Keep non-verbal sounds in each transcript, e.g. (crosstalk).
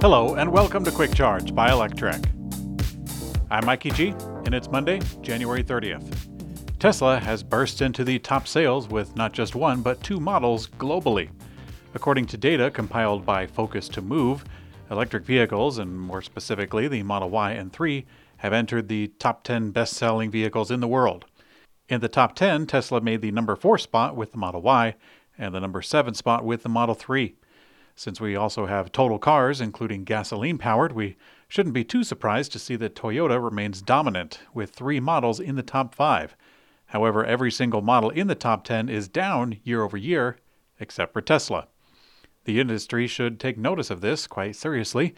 Hello, and welcome to Quick Charge by Electrek. I'm Mikey G, and it's Monday, January 30th. Tesla has burst into the top sales with not just one, but two models globally. According to data compiled by Focus to Move, electric vehicles, and more specifically the Model Y and 3, have entered the top 10 best selling vehicles in the world. In the top 10, Tesla made the number 4 spot with the Model Y and the number 7 spot with the Model 3. Since we also have total cars, including gasoline powered, we shouldn't be too surprised to see that Toyota remains dominant, with three models in the top five. However, every single model in the top 10 is down year over year, except for Tesla. The industry should take notice of this quite seriously.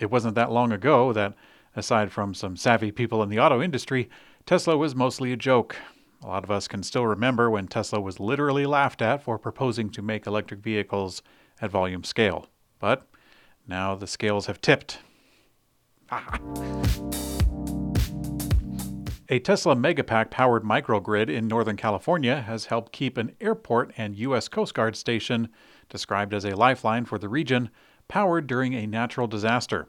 It wasn't that long ago that, aside from some savvy people in the auto industry, Tesla was mostly a joke. A lot of us can still remember when Tesla was literally laughed at for proposing to make electric vehicles at volume scale. But now the scales have tipped. (laughs) A Tesla Megapack powered microgrid in Northern California has helped keep an airport and U.S. Coast Guard station, described as a lifeline for the region, powered during a natural disaster.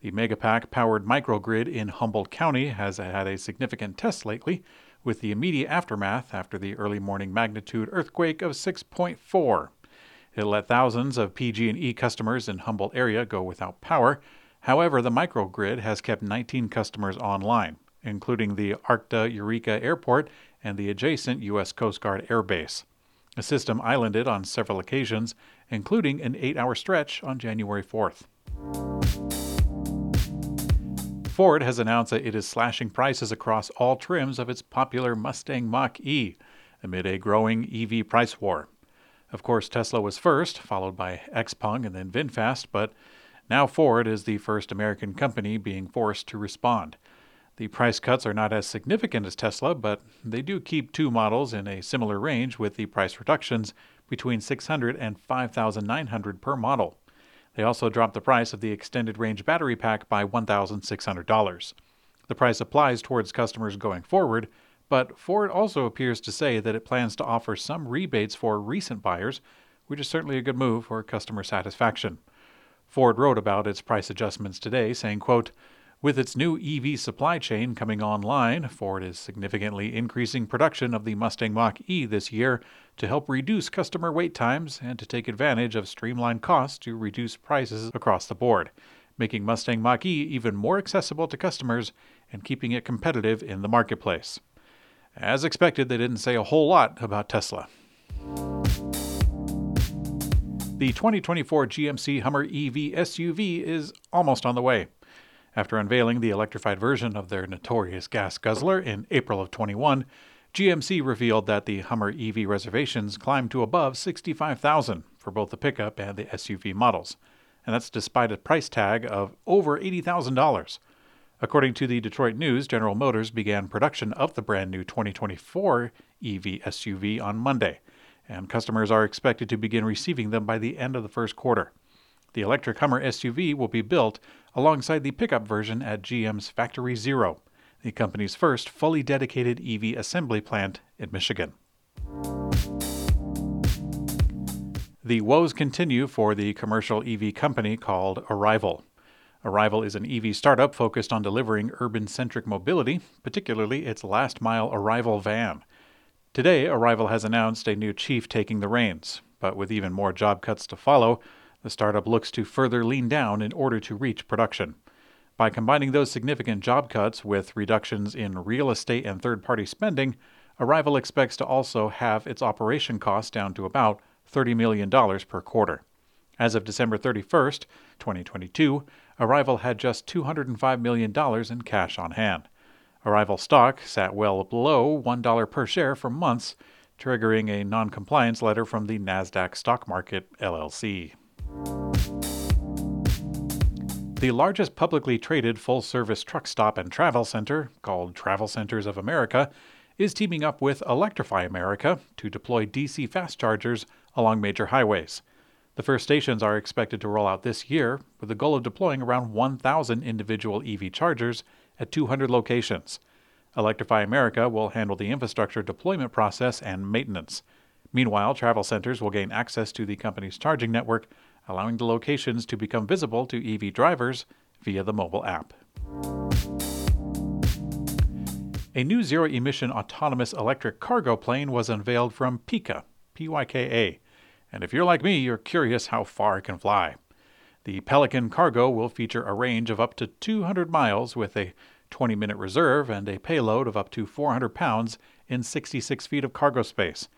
The Megapack powered microgrid in Humboldt County has had a significant test lately, with the immediate aftermath after the early morning magnitude earthquake of 6.4. It let thousands of PG&E customers in Humboldt area go without power. However, the microgrid has kept 19 customers online, including the Arcata Eureka Airport and the adjacent U.S. Coast Guard Air Base. The system islanded on several occasions, including an eight hour stretch on January 4th. Ford has announced that it is slashing prices across all trims of its popular Mustang Mach E amid a growing EV price war. Of course, Tesla was first, followed by Xpeng and then VinFast, but now Ford is the first American company being forced to respond. The price cuts are not as significant as Tesla, but they do keep two models in a similar range with the price reductions between $600 and $5,900 per model. They also dropped the price of the extended range battery pack by $1,600. The price applies towards customers going forward, but Ford also appears to say that it plans to offer some rebates for recent buyers, which is certainly a good move for customer satisfaction. Ford wrote about its price adjustments today, saying, quote, with its new EV supply chain coming online, Ford is significantly increasing production of the Mustang Mach E this year to help reduce customer wait times and to take advantage of streamlined costs to reduce prices across the board, making Mustang Mach E even more accessible to customers and keeping it competitive in the marketplace. As expected, they didn't say a whole lot about Tesla. The 2024 GMC Hummer EV SUV is almost on the way. After unveiling the electrified version of their notorious gas guzzler in April of 21, GMC revealed that the Hummer EV reservations climbed to above 65,000 for both the pickup and the SUV models, and that's despite a price tag of over $80,000. According to the Detroit News, General Motors began production of the brand new 2024 EV SUV on Monday, and customers are expected to begin receiving them by the end of the first quarter. The electric Hummer SUV will be built alongside the pickup version at GM's Factory Zero, the company's first fully dedicated EV assembly plant in Michigan. The woes continue for the commercial EV company called Arrival. Arrival is an EV startup focused on delivering urban centric mobility, particularly its last mile Arrival van. Today, Arrival has announced a new chief taking the reins, but with even more job cuts to follow, the startup looks to further lean down in order to reach production. By combining those significant job cuts with reductions in real estate and third party spending, Arrival expects to also have its operation costs down to about $30 million per quarter. As of December 31st, 2022, Arrival had just $205 million in cash on hand. Arrival stock sat well below $1 per share for months, triggering a non compliance letter from the NASDAQ Stock Market LLC. The largest publicly traded full service truck stop and travel center, called Travel Centers of America, is teaming up with Electrify America to deploy DC fast chargers along major highways. The first stations are expected to roll out this year, with the goal of deploying around 1,000 individual EV chargers at 200 locations. Electrify America will handle the infrastructure deployment process and maintenance. Meanwhile, travel centers will gain access to the company's charging network, allowing the locations to become visible to EV drivers via the mobile app. A new zero emission autonomous electric cargo plane was unveiled from Pyka, PYKA. And if you're like me, you're curious how far it can fly. The Pelican Cargo will feature a range of up to 200 miles with a 20 minute reserve and a payload of up to 400 pounds in 66 feet of cargo space.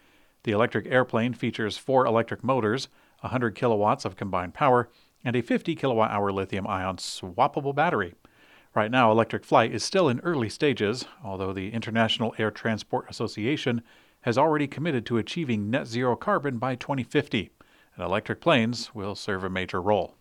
The electric airplane features four electric motors, 100 kilowatts of combined power, and a 50 kilowatt hour lithium ion swappable battery. Right now, electric flight is still in early stages, although the International Air Transport Association has already committed to achieving net zero carbon by 2050, and electric planes will serve a major role.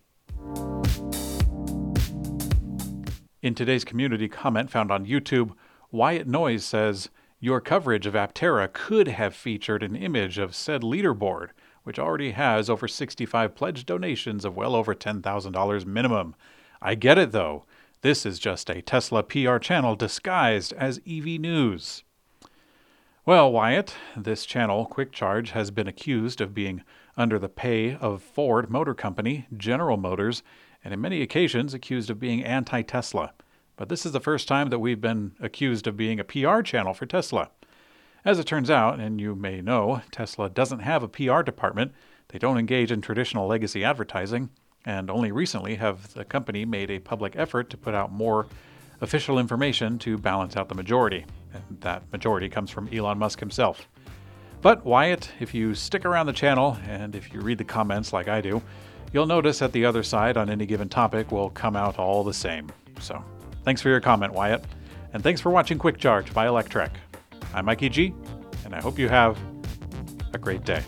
In today's community comment found on YouTube, Wyatt Noise says, Your coverage of Aptera could have featured an image of said leaderboard, which already has over 65 pledged donations of well over $10,000 minimum. I get it though. This is just a Tesla PR channel disguised as EV News. Well, Wyatt, this channel, Quick Charge, has been accused of being under the pay of Ford Motor Company, General Motors, and in many occasions accused of being anti Tesla. But this is the first time that we've been accused of being a PR channel for Tesla. As it turns out, and you may know, Tesla doesn't have a PR department. They don't engage in traditional legacy advertising, and only recently have the company made a public effort to put out more official information to balance out the majority. And that majority comes from Elon Musk himself. But Wyatt, if you stick around the channel and if you read the comments like I do, you'll notice that the other side on any given topic will come out all the same. So, thanks for your comment, Wyatt. And thanks for watching Quick Charge by Electrek. I'm Mikey G, and I hope you have a great day.